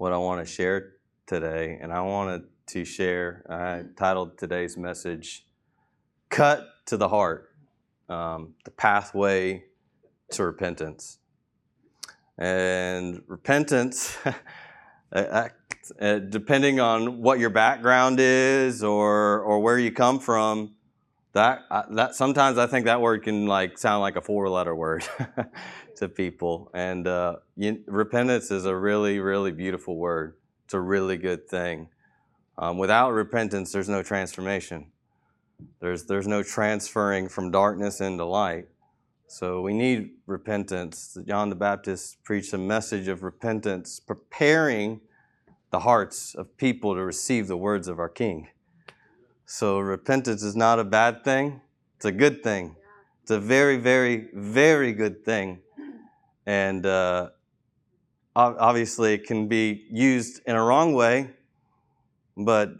what I want to share today, and I wanted to share. I titled today's message "Cut to the Heart: um, The Pathway to Repentance." And repentance, uh, uh, depending on what your background is or or where you come from, that uh, that sometimes I think that word can like sound like a four-letter word to people. And uh, you, repentance is a really, really beautiful word. It's a really good thing. Um, without repentance, there's no transformation. There's there's no transferring from darkness into light. So we need repentance. John the Baptist preached a message of repentance, preparing the hearts of people to receive the words of our King. So repentance is not a bad thing, it's a good thing. It's a very, very, very good thing. And uh, obviously, it can be used in a wrong way, but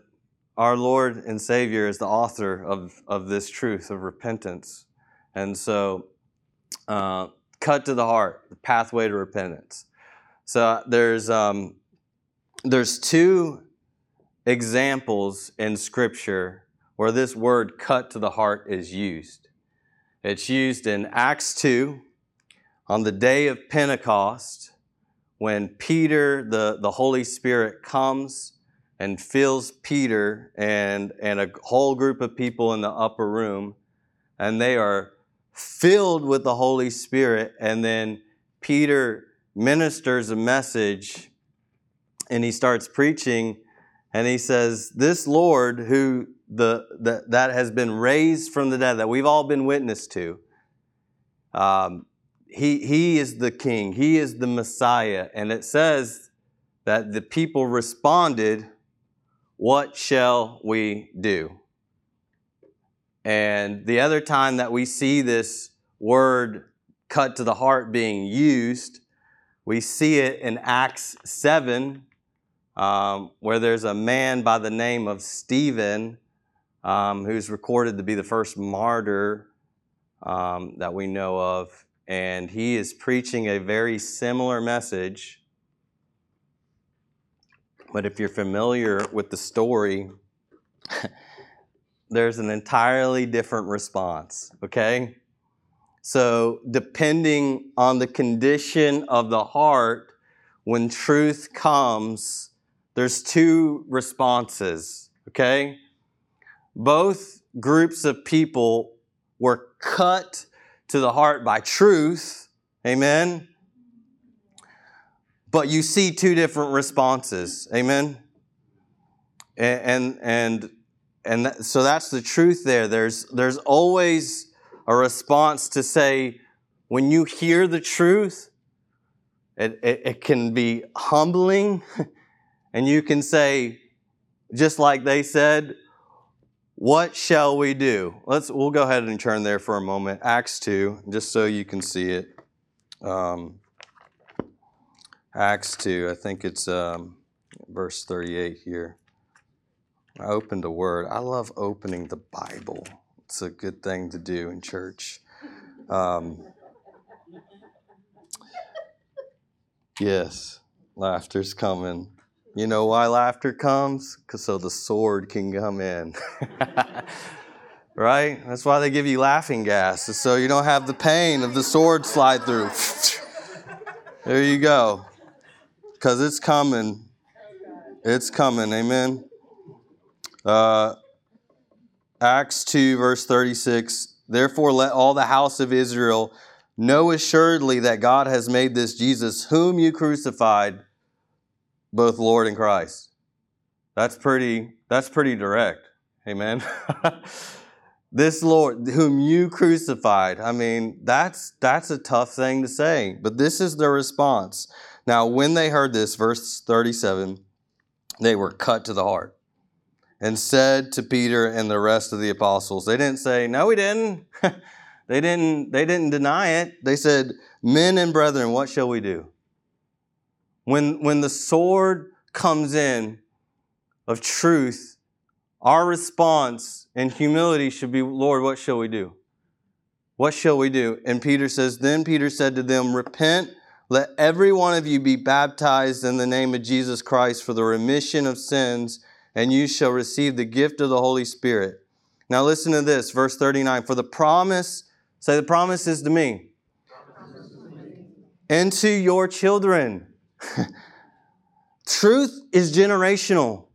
our Lord and Savior is the author of, of this truth of repentance. And so, uh, cut to the heart, the pathway to repentance. So there's um, there's two examples in Scripture where this word cut to the heart is used. It's used in Acts 2 on the day of Pentecost when Peter, the, the Holy Spirit, comes and fills Peter and, and a whole group of people in the upper room, and they are filled with the Holy Spirit. And then Peter ministers a message and he starts preaching and he says, This Lord who the, the, that has been raised from the dead, that we've all been witness to, um, he, he is the king, he is the Messiah. And it says that the people responded, What shall we do? And the other time that we see this word cut to the heart being used, we see it in Acts 7 um, where there's a man by the name of Stephen um, who's recorded to be the first martyr um, that we know of. And he is preaching a very similar message. But if you're familiar with the story, there's an entirely different response, okay? So, depending on the condition of the heart, when truth comes, there's two responses, okay? Both groups of people were cut to the heart by truth, amen? But you see two different responses, amen? And, and, and, that, so that's the truth there. There's, there's always a response to say, when you hear the truth, it, it, it can be humbling. And you can say, just like they said, what shall we do? Let's we'll go ahead and turn there for a moment. Acts 2, just so you can see it. Um, Acts 2, I think it's um, verse 38 here. I opened a word. I love opening the Bible. It's a good thing to do in church. Um, yes, laughter's coming. You know why laughter comes? Because so the sword can come in. right? That's why they give you laughing gas, so you don't have the pain of the sword slide through. there you go. Because it's coming. It's coming. Amen. Uh, Acts 2, verse 36. Therefore, let all the house of Israel know assuredly that God has made this Jesus, whom you crucified both Lord and Christ. That's pretty, that's pretty direct. Amen. this Lord whom you crucified. I mean, that's that's a tough thing to say, but this is the response. Now, when they heard this, verse 37, they were cut to the heart and said to Peter and the rest of the apostles, they didn't say, No, we didn't. they didn't they didn't deny it. They said, Men and brethren, what shall we do? When when the sword comes in of truth, our response in humility should be, Lord, what shall we do? What shall we do? And Peter says, Then Peter said to them, Repent, let every one of you be baptized in the name of Jesus Christ for the remission of sins and you shall receive the gift of the Holy Spirit. Now listen to this, verse 39. For the promise, say the promise is to me, and to your children. Truth is generational.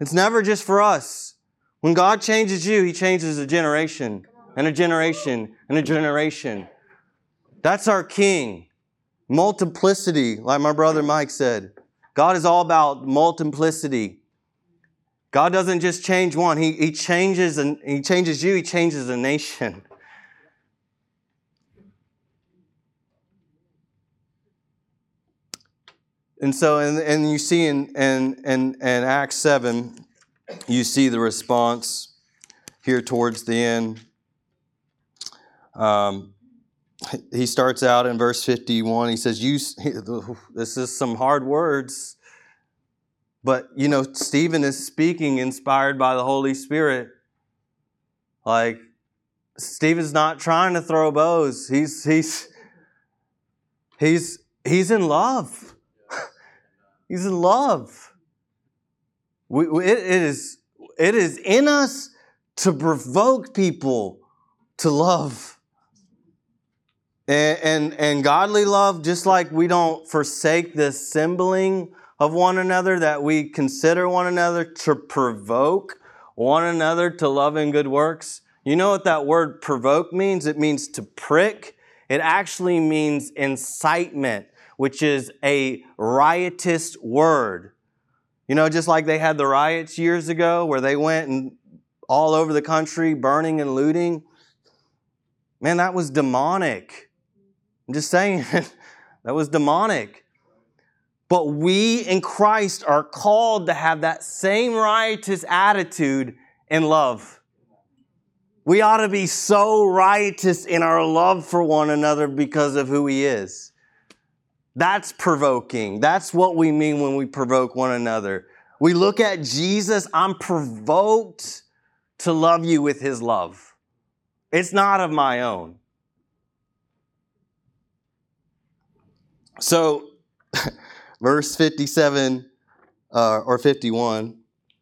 It's never just for us. When God changes you, He changes a generation, and a generation, and a generation. That's our King. Multiplicity, like my brother Mike said. God is all about multiplicity. God doesn't just change one, He, he changes and He changes you, He changes a nation. And so, and, and you see in, in, in, in Acts 7, you see the response here towards the end. Um, he starts out in verse 51. He says, you, This is some hard words. But, you know, Stephen is speaking inspired by the Holy Spirit. Like, Stephen's not trying to throw bows. He's, he's, he's, he's in love. He's love. We, it, it, is, it is in us to provoke people to love. And, and, and godly love, just like we don't forsake the assembling of one another, that we consider one another to provoke one another to love and good works. You know what that word provoke means? It means to prick. It actually means incitement, which is a riotous word. You know, just like they had the riots years ago where they went and all over the country burning and looting. Man, that was demonic. I'm just saying, that was demonic. But we in Christ are called to have that same riotous attitude in love. We ought to be so riotous in our love for one another because of who He is. That's provoking. That's what we mean when we provoke one another. We look at Jesus, I'm provoked to love you with His love. It's not of my own. So, verse 57 uh, or 51,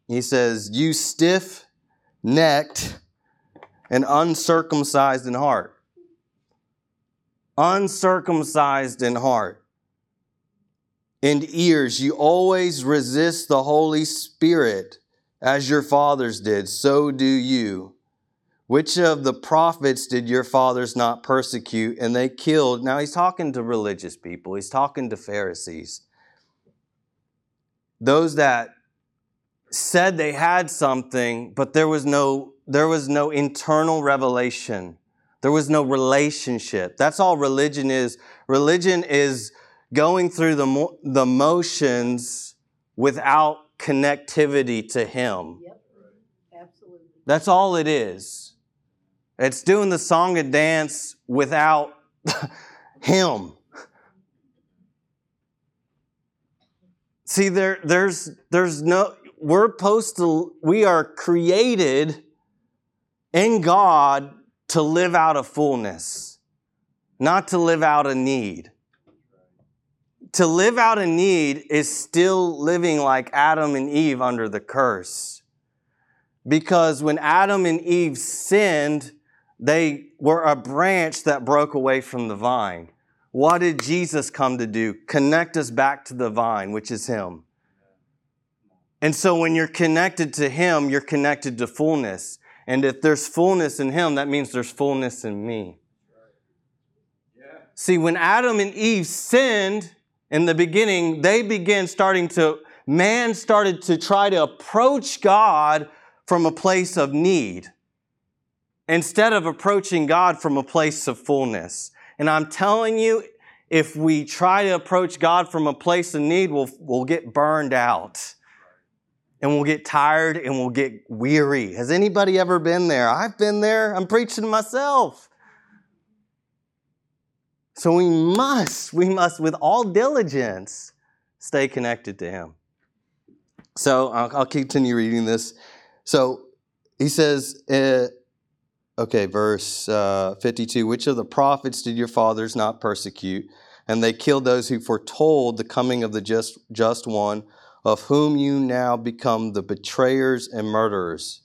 he says, You stiff necked and uncircumcised in heart. Uncircumcised in heart. And ears, you always resist the Holy Spirit as your fathers did, so do you. Which of the prophets did your fathers not persecute and they killed? Now he's talking to religious people, he's talking to Pharisees those that said they had something, but there was no, there was no internal revelation. There was no relationship. That's all religion is. Religion is going through the, mo- the motions without connectivity to Him. Yep, absolutely. That's all it is. It's doing the song and dance without Him. See, there, there's, there's no, we're supposed to, we are created in God to live out a fullness, not to live out a need. To live out a need is still living like Adam and Eve under the curse. Because when Adam and Eve sinned, they were a branch that broke away from the vine. What did Jesus come to do? Connect us back to the vine, which is Him. And so when you're connected to Him, you're connected to fullness. And if there's fullness in Him, that means there's fullness in me. See, when Adam and Eve sinned in the beginning, they began starting to, man started to try to approach God from a place of need instead of approaching God from a place of fullness. And I'm telling you, if we try to approach God from a place of need, we'll, we'll get burned out and we'll get tired and we'll get weary. Has anybody ever been there? I've been there. I'm preaching myself. So we must, we must, with all diligence, stay connected to Him. So I'll, I'll continue reading this. So he says, uh, okay, verse uh, 52 Which of the prophets did your fathers not persecute? And they killed those who foretold the coming of the just, just one, of whom you now become the betrayers and murderers,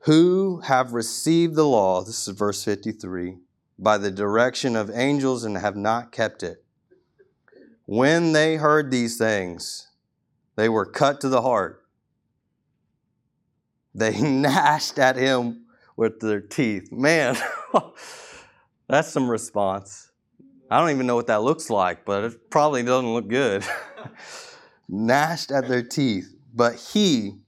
who have received the law, this is verse 53, by the direction of angels and have not kept it. When they heard these things, they were cut to the heart. They gnashed at him with their teeth. Man, that's some response. I don't even know what that looks like, but it probably doesn't look good. gnashed at their teeth. But he,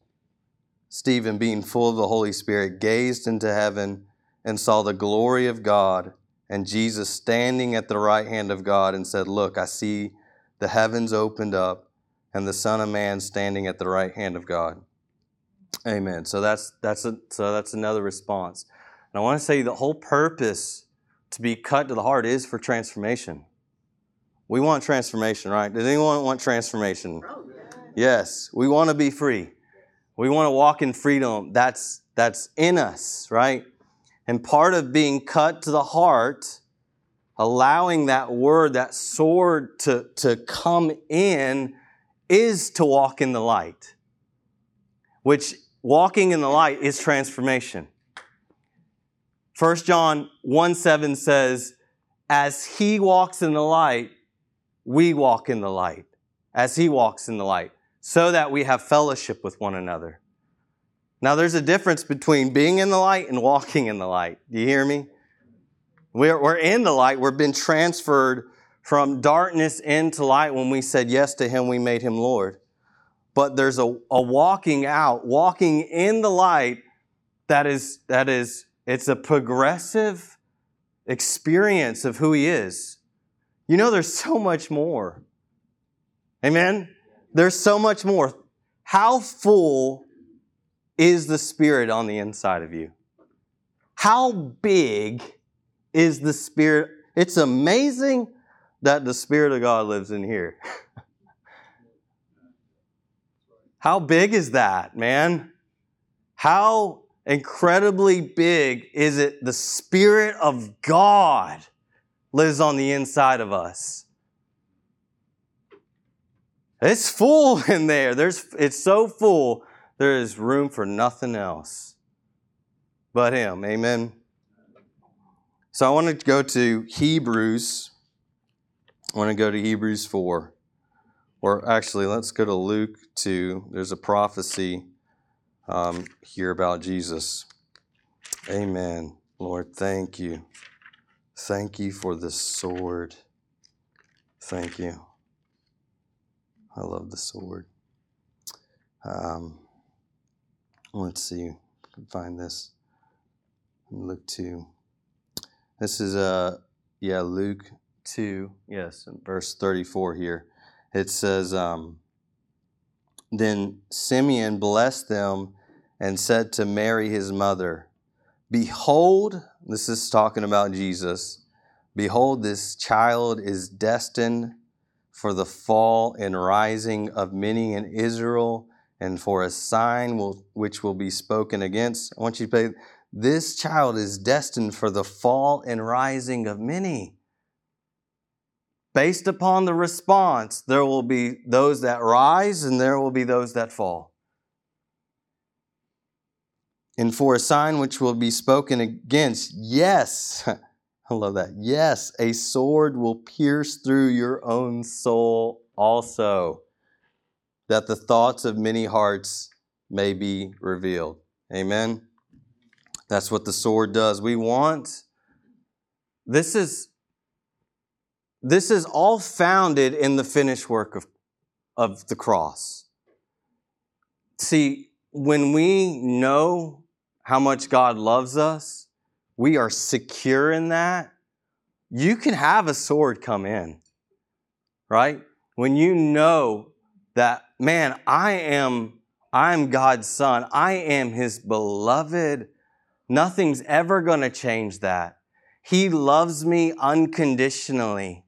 Stephen, being full of the Holy Spirit, gazed into heaven and saw the glory of God and Jesus standing at the right hand of God and said, Look, I see the heavens opened up and the Son of Man standing at the right hand of God. Amen. So that's that's a, so that's another response. And I want to say the whole purpose to be cut to the heart is for transformation. We want transformation, right? Does anyone want transformation? Oh, yes, we want to be free. We want to walk in freedom. That's that's in us, right? And part of being cut to the heart, allowing that word, that sword to, to come in is to walk in the light, which walking in the light is transformation. 1 John 1 7 says, As he walks in the light, we walk in the light. As he walks in the light, so that we have fellowship with one another. Now, there's a difference between being in the light and walking in the light. Do you hear me? We're, we're in the light. We've been transferred from darkness into light when we said yes to Him, we made Him Lord. But there's a, a walking out, walking in the light that is, that is, it's a progressive experience of who He is. You know, there's so much more. Amen? There's so much more. How full is the Spirit on the inside of you? How big is the Spirit? It's amazing that the Spirit of God lives in here. How big is that, man? How incredibly big is it the Spirit of God lives on the inside of us? It's full in there. There's, it's so full, there is room for nothing else but Him. Amen. So I want to go to Hebrews I want to go to Hebrews 4. Or actually, let's go to Luke 2. There's a prophecy um, here about Jesus. Amen. Lord, thank you. Thank you for the sword. Thank you. I love the sword. Um, let's see. Find this. Luke 2. This is, uh, yeah, Luke 2, yes, verse 34 here, it says, um, Then Simeon blessed them and said to Mary, his mother, Behold, this is talking about Jesus, behold, this child is destined for the fall and rising of many in Israel and for a sign will, which will be spoken against. I want you to pay, this child is destined for the fall and rising of many. Based upon the response, there will be those that rise and there will be those that fall. And for a sign which will be spoken against, yes, I love that. Yes, a sword will pierce through your own soul also, that the thoughts of many hearts may be revealed. Amen. That's what the sword does. We want, this is this is all founded in the finished work of, of the cross. See, when we know how much God loves us, we are secure in that. you can have a sword come in, right? When you know that, man, I am I am God's son. I am his beloved. Nothing's ever going to change that. He loves me unconditionally.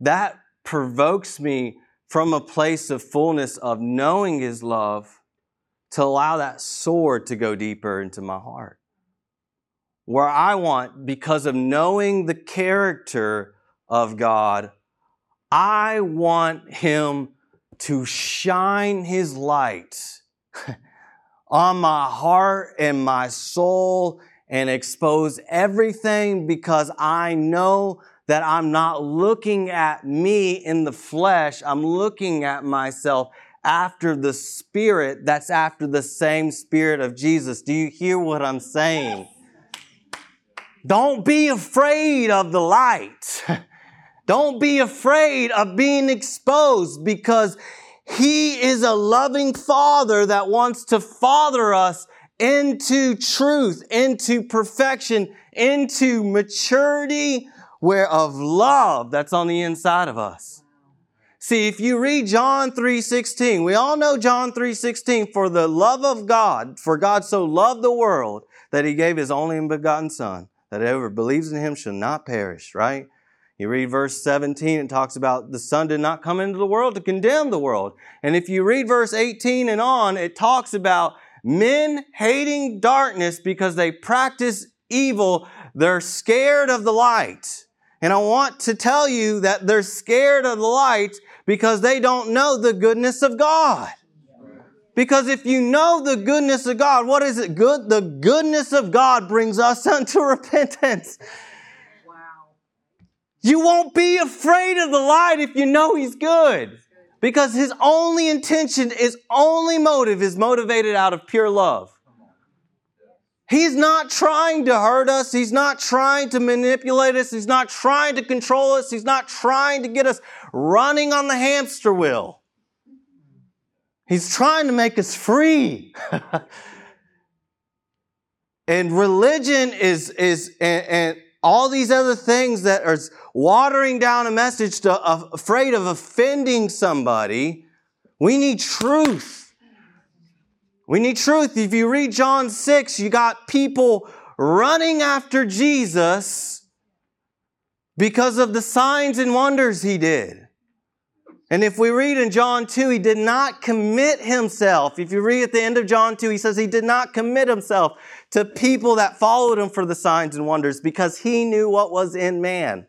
That provokes me from a place of fullness of knowing his love to allow that sword to go deeper into my heart. Where I want, because of knowing the character of God, I want him to shine his light on my heart and my soul and expose everything because I know that I'm not looking at me in the flesh. I'm looking at myself after the spirit that's after the same spirit of Jesus. Do you hear what I'm saying? Don't be afraid of the light. Don't be afraid of being exposed because he is a loving father that wants to father us into truth, into perfection, into maturity where of love that's on the inside of us. See, if you read John 3:16, we all know John 3:16 for the love of God, for God so loved the world that he gave his only begotten son that whoever believes in him shall not perish, right? You read verse 17, it talks about the Son did not come into the world to condemn the world. And if you read verse 18 and on, it talks about men hating darkness because they practice evil. They're scared of the light. And I want to tell you that they're scared of the light because they don't know the goodness of God. Because if you know the goodness of God, what is it good? The goodness of God brings us unto repentance. You won't be afraid of the light if you know He's good. Because His only intention, His only motive is motivated out of pure love. He's not trying to hurt us. He's not trying to manipulate us. He's not trying to control us. He's not trying to get us running on the hamster wheel. He's trying to make us free. and religion is, is and, and all these other things that are watering down a message to afraid of offending somebody. We need truth. We need truth. If you read John 6, you got people running after Jesus because of the signs and wonders he did. And if we read in John 2, he did not commit himself. If you read at the end of John 2, he says he did not commit himself to people that followed him for the signs and wonders because he knew what was in man.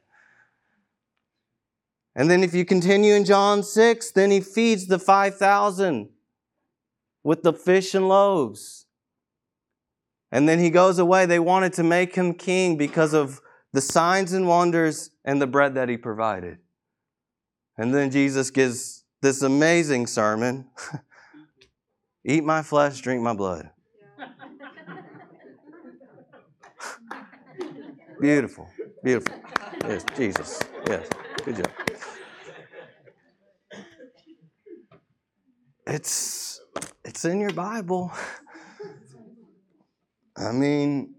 And then if you continue in John 6, then he feeds the 5,000 with the fish and loaves. And then he goes away. They wanted to make him king because of the signs and wonders and the bread that he provided. And then Jesus gives this amazing sermon Eat my flesh, drink my blood. Beautiful, beautiful. Yes, Jesus. Yes, good job. It's it's in your Bible. I mean,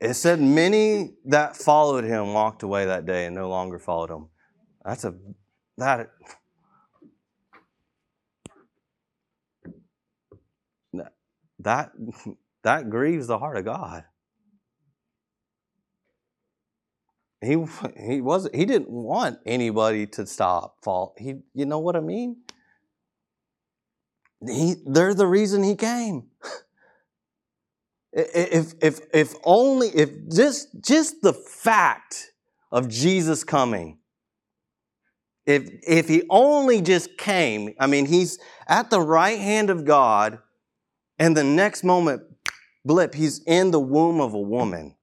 it said many that followed him walked away that day and no longer followed him. That's a that that that grieves the heart of God. He he wasn't he didn't want anybody to stop fall. He you know what I mean? He they're the reason he came. If if if only if just just the fact of Jesus coming if, if he only just came, I mean, he's at the right hand of God, and the next moment, blip, he's in the womb of a woman.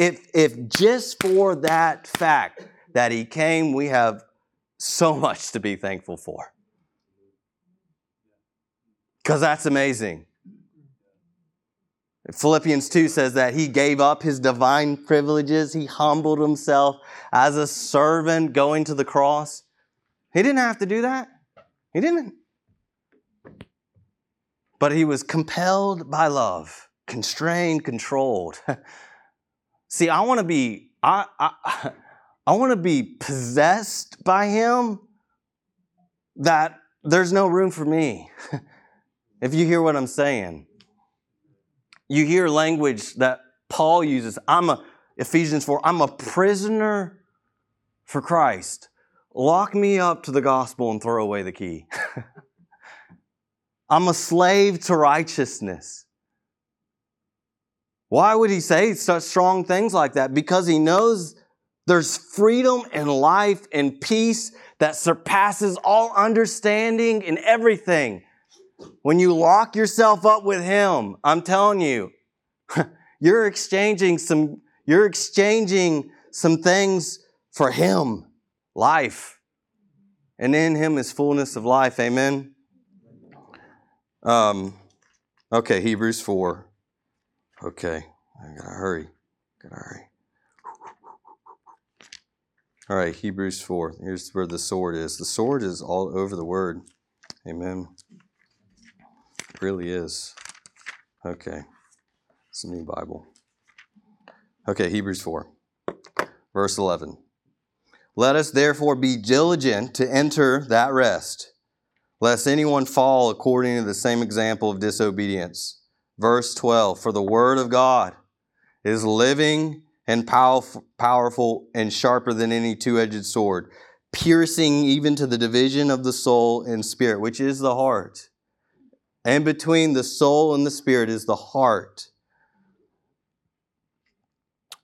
If, if just for that fact that he came, we have so much to be thankful for. Because that's amazing. Philippians 2 says that he gave up his divine privileges. He humbled himself as a servant going to the cross. He didn't have to do that. He didn't. But he was compelled by love, constrained, controlled. See, I want to be, I, I, I want to be possessed by Him, that there's no room for me. if you hear what I'm saying, you hear language that Paul uses. I'm a, Ephesians 4, I'm a prisoner for Christ. Lock me up to the gospel and throw away the key. I'm a slave to righteousness. Why would he say such strong things like that? Because he knows there's freedom and life and peace that surpasses all understanding in everything. When you lock yourself up with him, I'm telling you, you're exchanging some you're exchanging some things for him, life. And in him is fullness of life. Amen. Um, okay, Hebrews 4. Okay, I gotta hurry. Gotta hurry. All right, Hebrews 4. Here's where the sword is. The sword is all over the word. Amen. It really is. Okay, it's a new Bible. Okay, Hebrews 4, verse 11. Let us therefore be diligent to enter that rest lest anyone fall according to the same example of disobedience. Verse 12 For the word of God is living and powerful and sharper than any two edged sword, piercing even to the division of the soul and spirit, which is the heart. And between the soul and the spirit is the heart.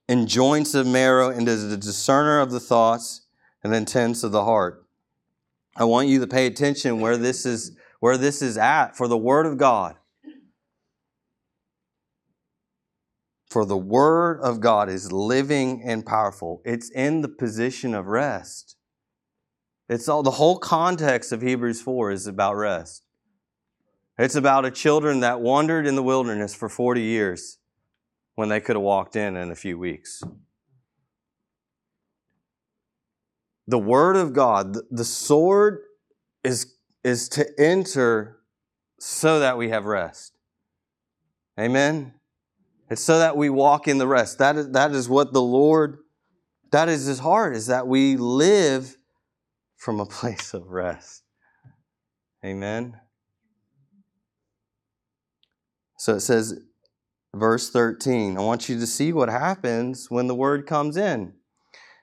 And joints of marrow, and is the discerner of the thoughts and intents of the heart. I want you to pay attention where this is where this is at for the word of God. For the word of God is living and powerful. It's in the position of rest. It's all the whole context of Hebrews 4 is about rest. It's about a children that wandered in the wilderness for 40 years when they could have walked in in a few weeks. the word of God, the sword is, is to enter so that we have rest. Amen. It's so that we walk in the rest. That is, that is what the Lord, that is his heart, is that we live from a place of rest. Amen. So it says, verse 13, I want you to see what happens when the word comes in.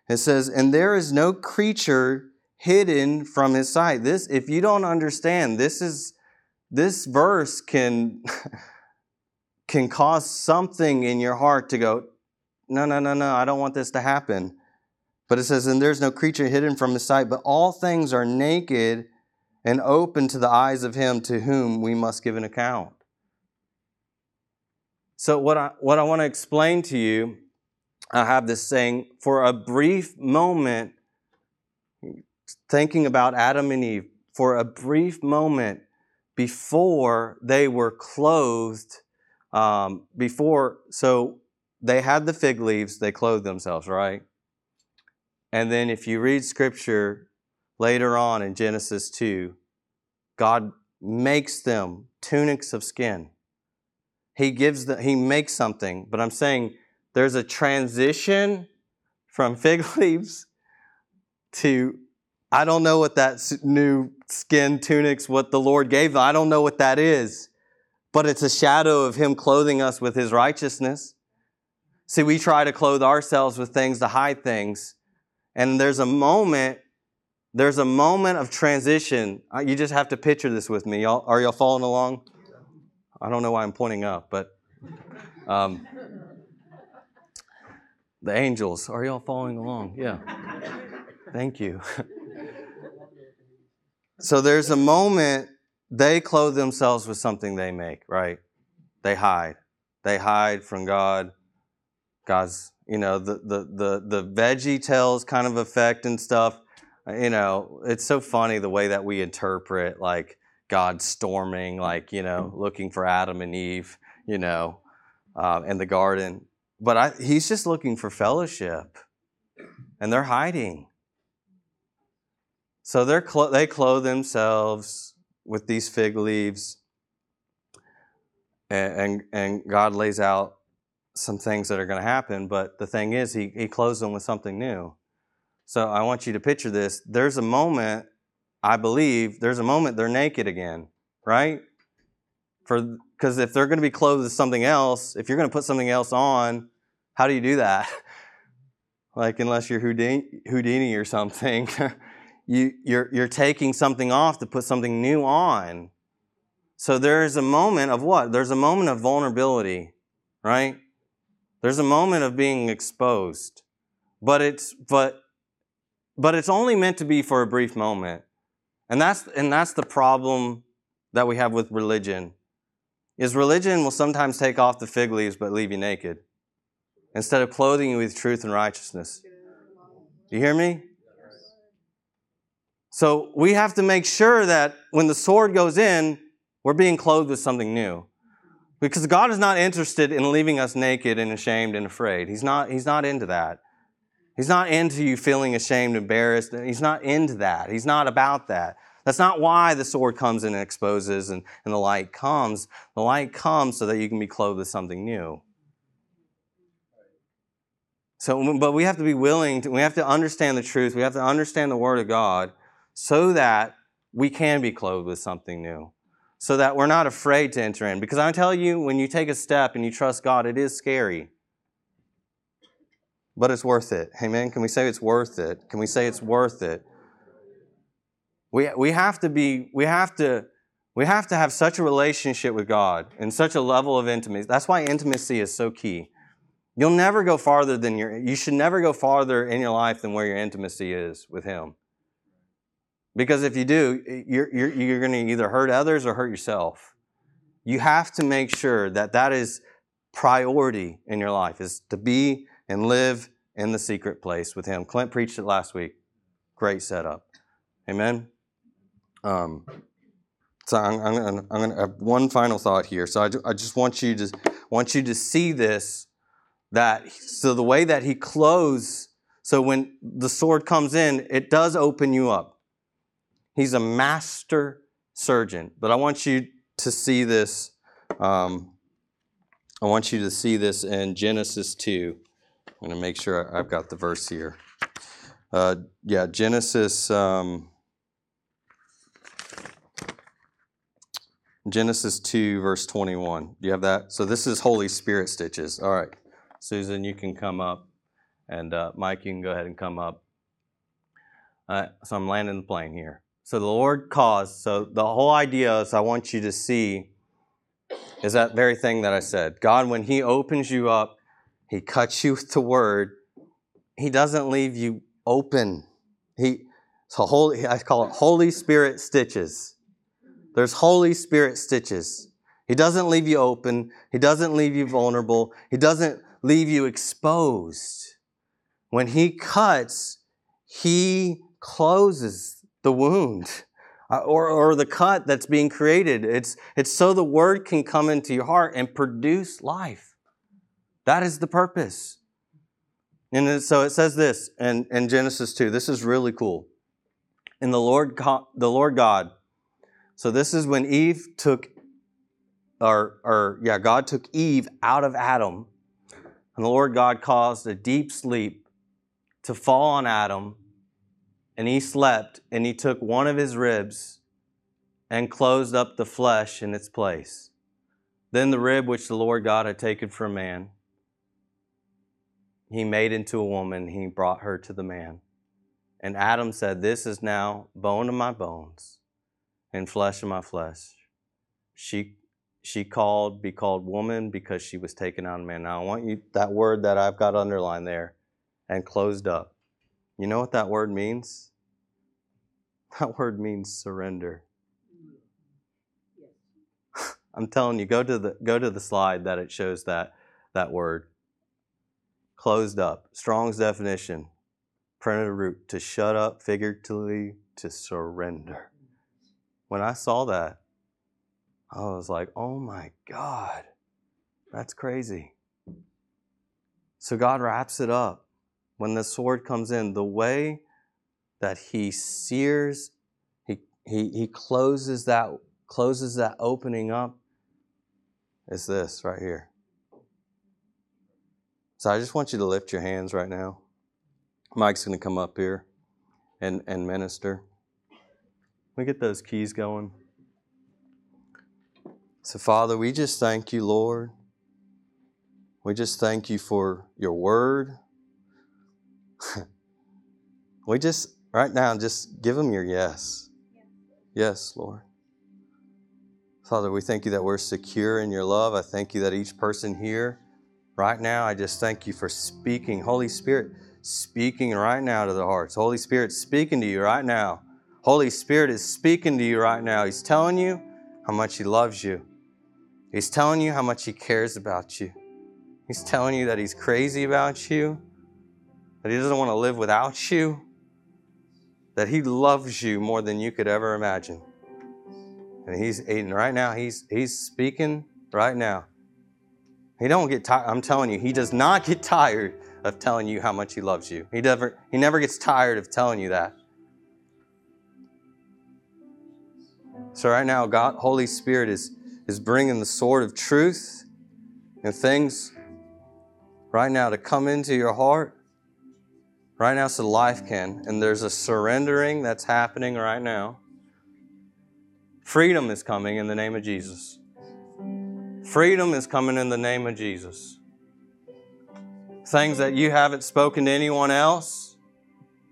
It says, and there is no creature hidden from his sight. This, if you don't understand, this is this verse can can cause something in your heart to go, no, no, no, no, I don't want this to happen. But it says, and there's no creature hidden from his sight, but all things are naked and open to the eyes of him to whom we must give an account. So, what I, what I want to explain to you I have this saying for a brief moment, thinking about Adam and Eve, for a brief moment before they were clothed, um, before, so they had the fig leaves, they clothed themselves, right? And then if you read scripture later on in Genesis 2, God makes them tunics of skin. He gives them, he makes something, but I'm saying there's a transition from fig leaves to I don't know what that new skin tunics, what the Lord gave them. I don't know what that is, but it's a shadow of Him clothing us with His righteousness. See, we try to clothe ourselves with things to hide things. And there's a moment, there's a moment of transition. You just have to picture this with me. Y'all, are y'all following along? I don't know why I'm pointing up, but um, the angels, are y'all following along? Yeah. Thank you. so there's a moment they clothe themselves with something they make, right? They hide. They hide from God. God's, you know, the the the the VeggieTales kind of effect and stuff. You know, it's so funny the way that we interpret like God storming, like, you know, looking for Adam and Eve, you know, uh, in the garden but I, he's just looking for fellowship, and they're hiding. So they're clo- they clothe themselves with these fig leaves, and, and, and God lays out some things that are going to happen. But the thing is, he, he clothes them with something new. So I want you to picture this. There's a moment, I believe, there's a moment they're naked again, right? For because if they're going to be clothed with something else, if you're going to put something else on, how do you do that? like unless you're Houdini, Houdini or something, you, you're, you're taking something off to put something new on. So there's a moment of what? There's a moment of vulnerability, right? There's a moment of being exposed. But it's but but it's only meant to be for a brief moment. And that's and that's the problem that we have with religion. Is religion will sometimes take off the fig leaves but leave you naked instead of clothing you with truth and righteousness. Do you hear me? So we have to make sure that when the sword goes in, we're being clothed with something new. Because God is not interested in leaving us naked and ashamed and afraid. He's not, he's not into that. He's not into you feeling ashamed, embarrassed. He's not into that. He's not about that. That's not why the sword comes and exposes and, and the light comes. The light comes so that you can be clothed with something new. So, but we have to be willing to, we have to understand the truth. We have to understand the Word of God so that we can be clothed with something new. So that we're not afraid to enter in. Because I tell you, when you take a step and you trust God, it is scary. But it's worth it. Amen. Can we say it's worth it? Can we say it's worth it? We, we have to be, we have to, we have to have such a relationship with God and such a level of intimacy. That's why intimacy is so key. You'll never go farther than your, you should never go farther in your life than where your intimacy is with Him. Because if you do, you're, you're, you're going to either hurt others or hurt yourself. You have to make sure that that is priority in your life, is to be and live in the secret place with Him. Clint preached it last week. Great setup. Amen. Um, so I'm, I'm, gonna, I'm gonna have one final thought here. So I, I just want you to want you to see this that so the way that he clothes. So when the sword comes in, it does open you up. He's a master surgeon. But I want you to see this. Um, I want you to see this in Genesis 2. I'm going to make sure I've got the verse here. Uh, yeah, Genesis. Um, Genesis 2, verse 21. Do you have that? So this is Holy Spirit stitches. All right. Susan, you can come up. And uh, Mike, you can go ahead and come up. Uh, so I'm landing the plane here. So the Lord caused, so the whole idea is I want you to see is that very thing that I said. God, when He opens you up, He cuts you with the word, He doesn't leave you open. He, so holy, I call it Holy Spirit stitches. There's Holy Spirit stitches. He doesn't leave you open. He doesn't leave you vulnerable. He doesn't leave you exposed. When He cuts, He closes the wound uh, or, or the cut that's being created. It's, it's so the Word can come into your heart and produce life. That is the purpose. And so it says this in, in Genesis 2. This is really cool. And the Lord, the Lord God so this is when Eve took, or, or yeah, God took Eve out of Adam, and the Lord God caused a deep sleep to fall on Adam, and he slept, and he took one of his ribs and closed up the flesh in its place. Then the rib which the Lord God had taken from man, he made into a woman, he brought her to the man. And Adam said, This is now bone of my bones and flesh of my flesh. She she called be called woman because she was taken out of man. Now I want you that word that I've got underlined there and closed up. You know what that word means? That word means surrender. I'm telling you, go to the go to the slide that it shows that that word. Closed up. Strong's definition. Primitive root to shut up, figuratively to surrender when I saw that, I was like, oh my God, that's crazy. So God wraps it up. When the sword comes in, the way that he sears, he, he, he closes that closes that opening up is this right here. So I just want you to lift your hands right now. Mike's going to come up here and, and minister. We get those keys going. So, Father, we just thank you, Lord. We just thank you for your word. we just, right now, just give them your yes. Yes, Lord. Father, we thank you that we're secure in your love. I thank you that each person here, right now, I just thank you for speaking. Holy Spirit, speaking right now to the hearts. Holy Spirit, speaking to you right now. Holy Spirit is speaking to you right now. He's telling you how much He loves you. He's telling you how much He cares about you. He's telling you that He's crazy about you, that He doesn't want to live without you, that He loves you more than you could ever imagine. And He's eating right now. He's He's speaking right now. He don't get tired. I'm telling you, He does not get tired of telling you how much He loves you. He never He never gets tired of telling you that. So right now, God, Holy Spirit is is bringing the sword of truth and things right now to come into your heart right now so life can and there's a surrendering that's happening right now freedom is coming in the name of jesus freedom is coming in the name of jesus things that you haven't spoken to anyone else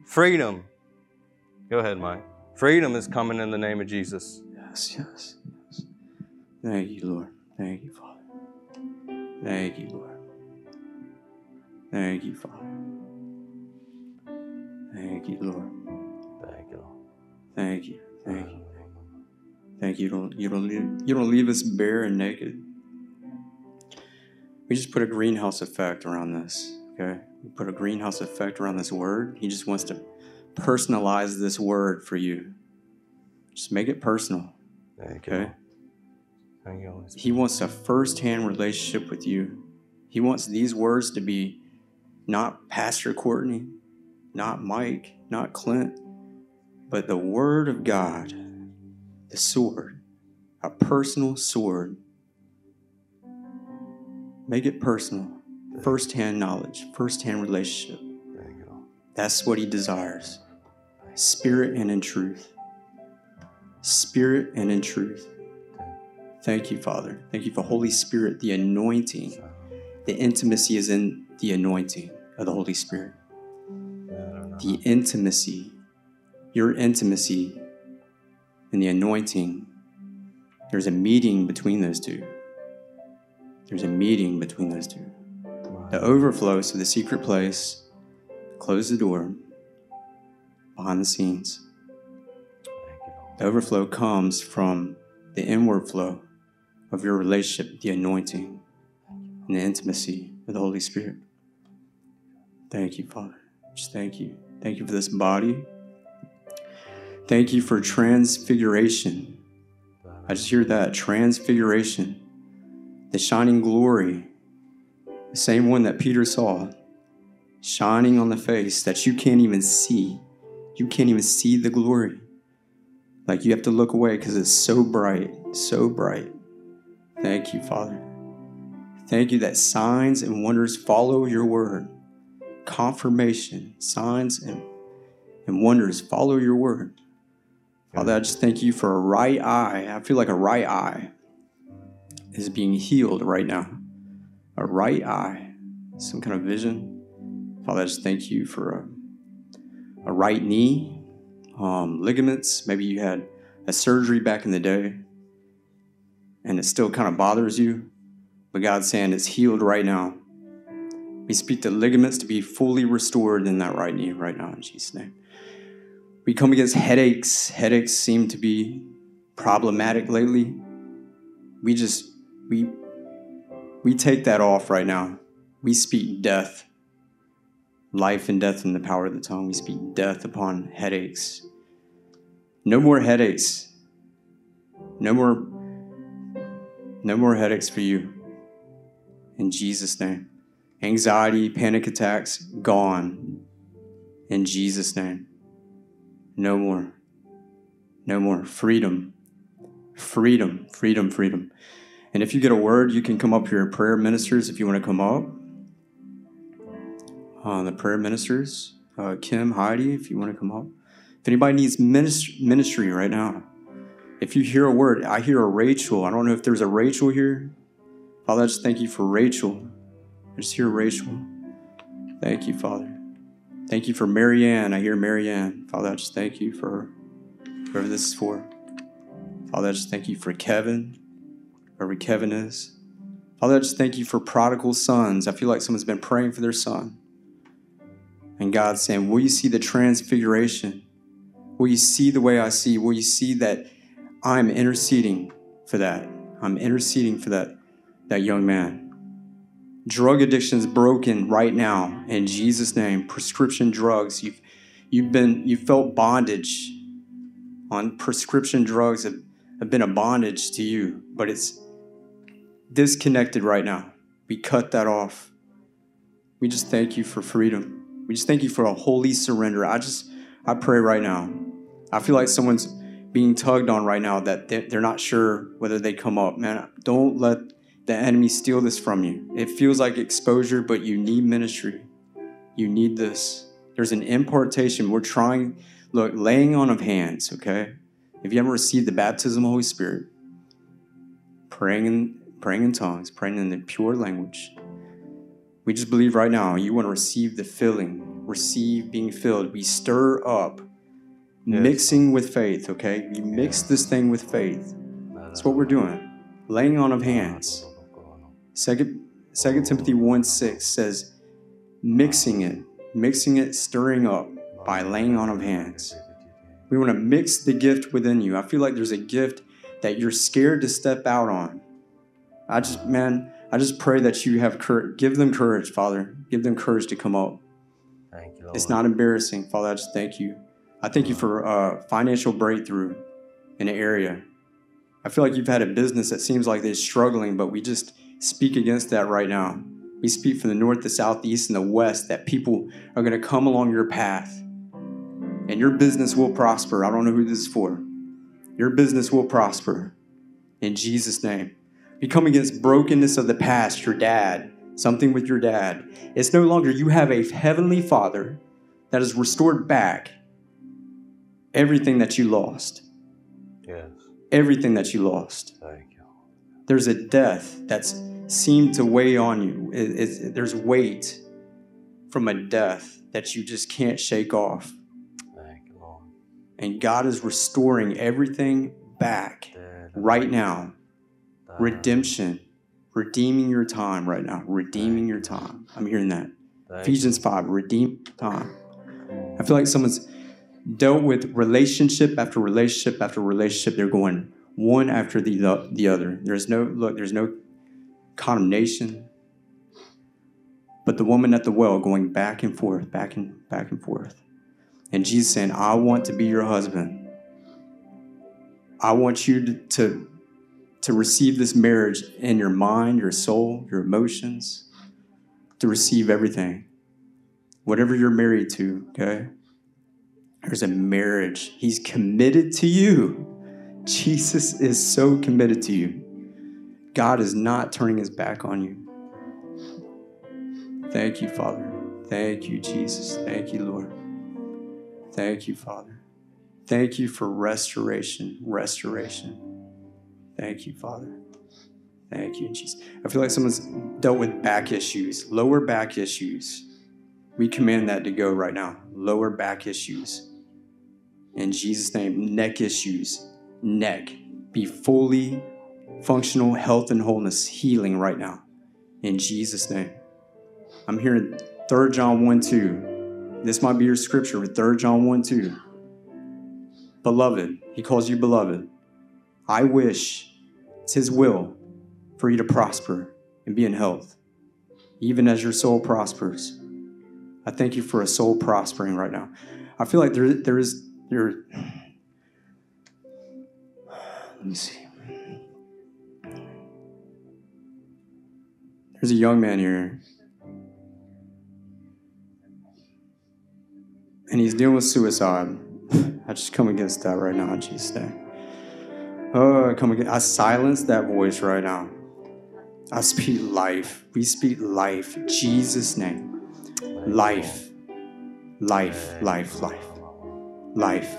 freedom go ahead mike freedom is coming in the name of jesus Yes, yes, yes. Thank you, Lord. Thank you, Father. Thank you, Lord. Thank you, Father. Thank you, Lord. thank you Lord. Thank you. Thank you. Thank you. You don't you don't leave you don't leave us bare and naked. We just put a greenhouse effect around this. Okay? We put a greenhouse effect around this word. He just wants to personalize this word for you. Just make it personal. thank Okay? Lord. thank you He wants a first-hand relationship with you. He wants these words to be not Pastor Courtney, not Mike, not Clint, but the Word of God, the sword, a personal sword. Make it personal. First-hand knowledge, first-hand relationship. thank you Lord. That's what he desires. Spirit and in truth. Spirit and in truth. Thank you, Father. Thank you for Holy Spirit, the anointing. The intimacy is in the anointing of the Holy Spirit. The intimacy, your intimacy and the anointing. There's a meeting between those two. There's a meeting between those two. The overflow, so the secret place, close the door behind the scenes. The overflow comes from the inward flow of your relationship, the anointing, and the intimacy of the Holy Spirit. Thank you, Father. Just thank you. Thank you for this body. Thank you for transfiguration. I just hear that transfiguration, the shining glory, the same one that Peter saw, shining on the face that you can't even see. You can't even see the glory. Like you have to look away because it's so bright, so bright. Thank you, Father. Thank you that signs and wonders follow your word. Confirmation, signs and, and wonders follow your word. Father, I just thank you for a right eye. I feel like a right eye is being healed right now. A right eye, some kind of vision. Father, I just thank you for a, a right knee, um, ligaments. Maybe you had a surgery back in the day and it still kind of bothers you, but God's saying it's healed right now. We speak the ligaments to be fully restored in that right knee right now in Jesus' name. We come against headaches. Headaches seem to be problematic lately. We just we we take that off right now. We speak death. Life and death in the power of the tongue. We speak death upon headaches. No more headaches. No more no more headaches for you. In Jesus' name. Anxiety, panic attacks, gone. In Jesus' name. No more. No more. Freedom. Freedom. Freedom. Freedom. And if you get a word, you can come up here. Prayer ministers, if you want to come up. Uh, the prayer ministers, uh, Kim, Heidi, if you want to come up. If anybody needs ministry, ministry right now, if you hear a word, I hear a Rachel. I don't know if there's a Rachel here. Father, I just thank you for Rachel. I just hear Rachel. Thank you, Father. Thank you for Marianne. I hear Marianne. Father, I just thank you for whoever this is for. Father, I just thank you for Kevin, wherever Kevin is. Father, I just thank you for prodigal sons. I feel like someone's been praying for their son. And God's saying, Will you see the transfiguration? Will you see the way I see? Will you see that I'm interceding for that? I'm interceding for that, that young man. Drug addiction is broken right now in Jesus' name. Prescription drugs. You've you've been you felt bondage on prescription drugs have, have been a bondage to you, but it's disconnected right now. We cut that off. We just thank you for freedom. We just thank you for a holy surrender. I just I pray right now. I feel like someone's being tugged on right now that they're not sure whether they come up. Man, don't let the enemy steal this from you. It feels like exposure, but you need ministry. You need this. There's an impartation. We're trying, look, laying on of hands, okay? If you haven't received the baptism of the Holy Spirit, praying in, praying in tongues, praying in the pure language, we just believe right now you want to receive the filling, receive being filled. We stir up, Yes. mixing with faith, okay? We mix this thing with faith. That's what we're doing. Laying on of hands. Second, Second Timothy 1 6 says, mixing it, mixing it, stirring up by laying on of hands. We want to mix the gift within you. I feel like there's a gift that you're scared to step out on. I just, man, I just pray that you have courage. Give them courage, Father. Give them courage to come up. Thank you, Lord. It's not embarrassing, Father. I just thank you. I thank you for uh, financial breakthrough in an area. I feel like you've had a business that seems like they're struggling, but we just speak against that right now. We speak from the north, the south, the east, and the west that people are going to come along your path and your business will prosper. I don't know who this is for. Your business will prosper in Jesus' name. We come against brokenness of the past, your dad, something with your dad. It's no longer you have a heavenly father that has restored back everything that you lost. Yes. Everything that you lost. Thank you. There's a death that's seemed to weigh on you. It- it's- there's weight from a death that you just can't shake off. Thank you, Lord. And God is restoring everything back right now. Redemption. Redeeming your time right now. Redeeming your time. I'm hearing that. Ephesians 5, redeem time. I feel like someone's dealt with relationship after relationship after relationship. They're going one after the, the other. There's no, look, there's no condemnation. But the woman at the well going back and forth, back and back and forth. And Jesus saying, I want to be your husband. I want you to, to, to receive this marriage in your mind, your soul, your emotions to receive everything. Whatever you're married to, okay? There's a marriage. He's committed to you. Jesus is so committed to you. God is not turning his back on you. Thank you, Father. Thank you, Jesus. Thank you, Lord. Thank you, Father. Thank you for restoration. Restoration. Thank you, Father. Thank you, Jesus. I feel like someone's dealt with back issues, lower back issues. We command that to go right now. Lower back issues. In Jesus' name, neck issues, neck. Be fully functional health and wholeness, healing right now. In Jesus' name. I'm hearing 3 John 1 2. This might be your scripture with 3 John 1 2. Beloved, he calls you beloved. I wish it's his will for you to prosper and be in health, even as your soul prospers. I thank you for a soul prospering right now. I feel like there, there is there. Let me see. There's a young man here, and he's dealing with suicide. I just come against that right now Jesus' name. Oh, I come against. I silence that voice right now. I speak life. We speak life. Jesus' name. Life. life, life, life, life.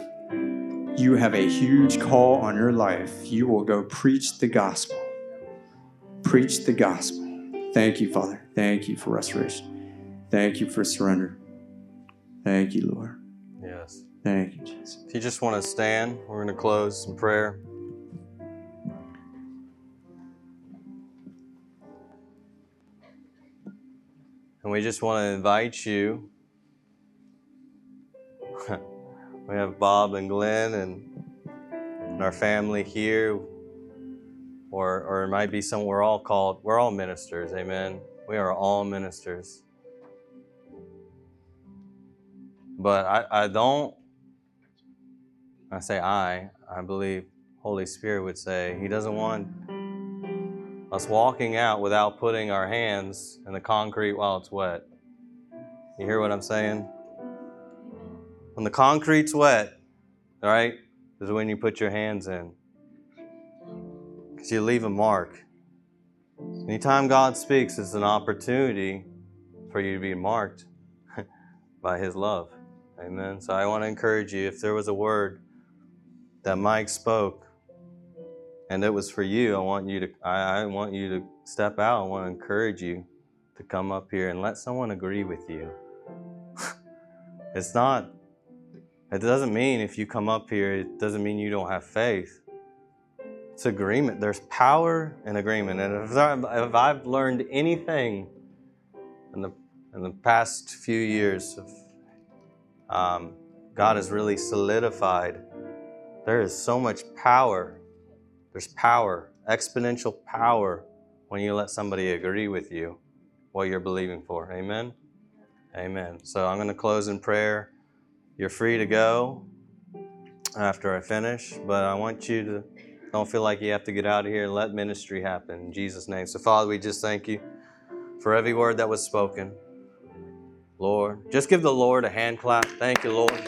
You have a huge call on your life. You will go preach the gospel. Preach the gospel. Thank you, Father. Thank you for restoration. Thank you for surrender. Thank you, Lord. Yes. Thank you, Jesus. If you just want to stand, we're going to close in prayer. And we just want to invite you. we have Bob and Glenn and, and our family here. Or, or it might be some, we're all called, we're all ministers, amen. We are all ministers. But I, I don't I say I, I believe Holy Spirit would say He doesn't want us walking out without putting our hands in the concrete while it's wet. You hear what I'm saying? When the concrete's wet, right, is when you put your hands in. Because you leave a mark. Anytime God speaks, it's an opportunity for you to be marked by His love. Amen. So I want to encourage you if there was a word that Mike spoke, and it was for you. I want you to I, I want you to step out. I want to encourage you to come up here and let someone agree with you. it's not. It doesn't mean if you come up here, it doesn't mean you don't have faith. It's agreement. There's power in agreement, and if, I, if I've learned anything in the in the past few years of um, God has really solidified there is so much power. There's power, exponential power, when you let somebody agree with you what you're believing for. Amen? Amen. So I'm going to close in prayer. You're free to go after I finish, but I want you to don't feel like you have to get out of here and let ministry happen in Jesus' name. So, Father, we just thank you for every word that was spoken. Lord, just give the Lord a hand clap. Thank you, Lord.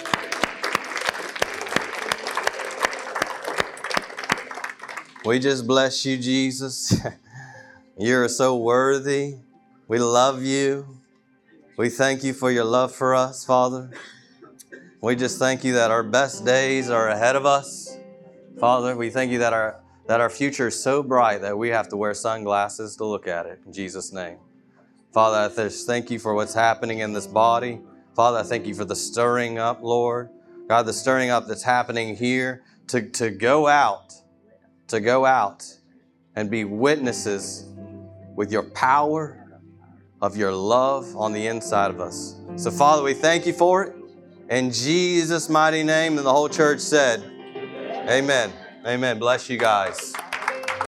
We just bless you, Jesus. You're so worthy. We love you. We thank you for your love for us, Father. We just thank you that our best days are ahead of us. Father, we thank you that our that our future is so bright that we have to wear sunglasses to look at it. In Jesus' name. Father, I just thank you for what's happening in this body. Father, I thank you for the stirring up, Lord. God, the stirring up that's happening here to, to go out to go out and be witnesses with your power of your love on the inside of us. So, Father, we thank you for it. In Jesus' mighty name, and the whole church said, Amen. Amen. Bless you guys.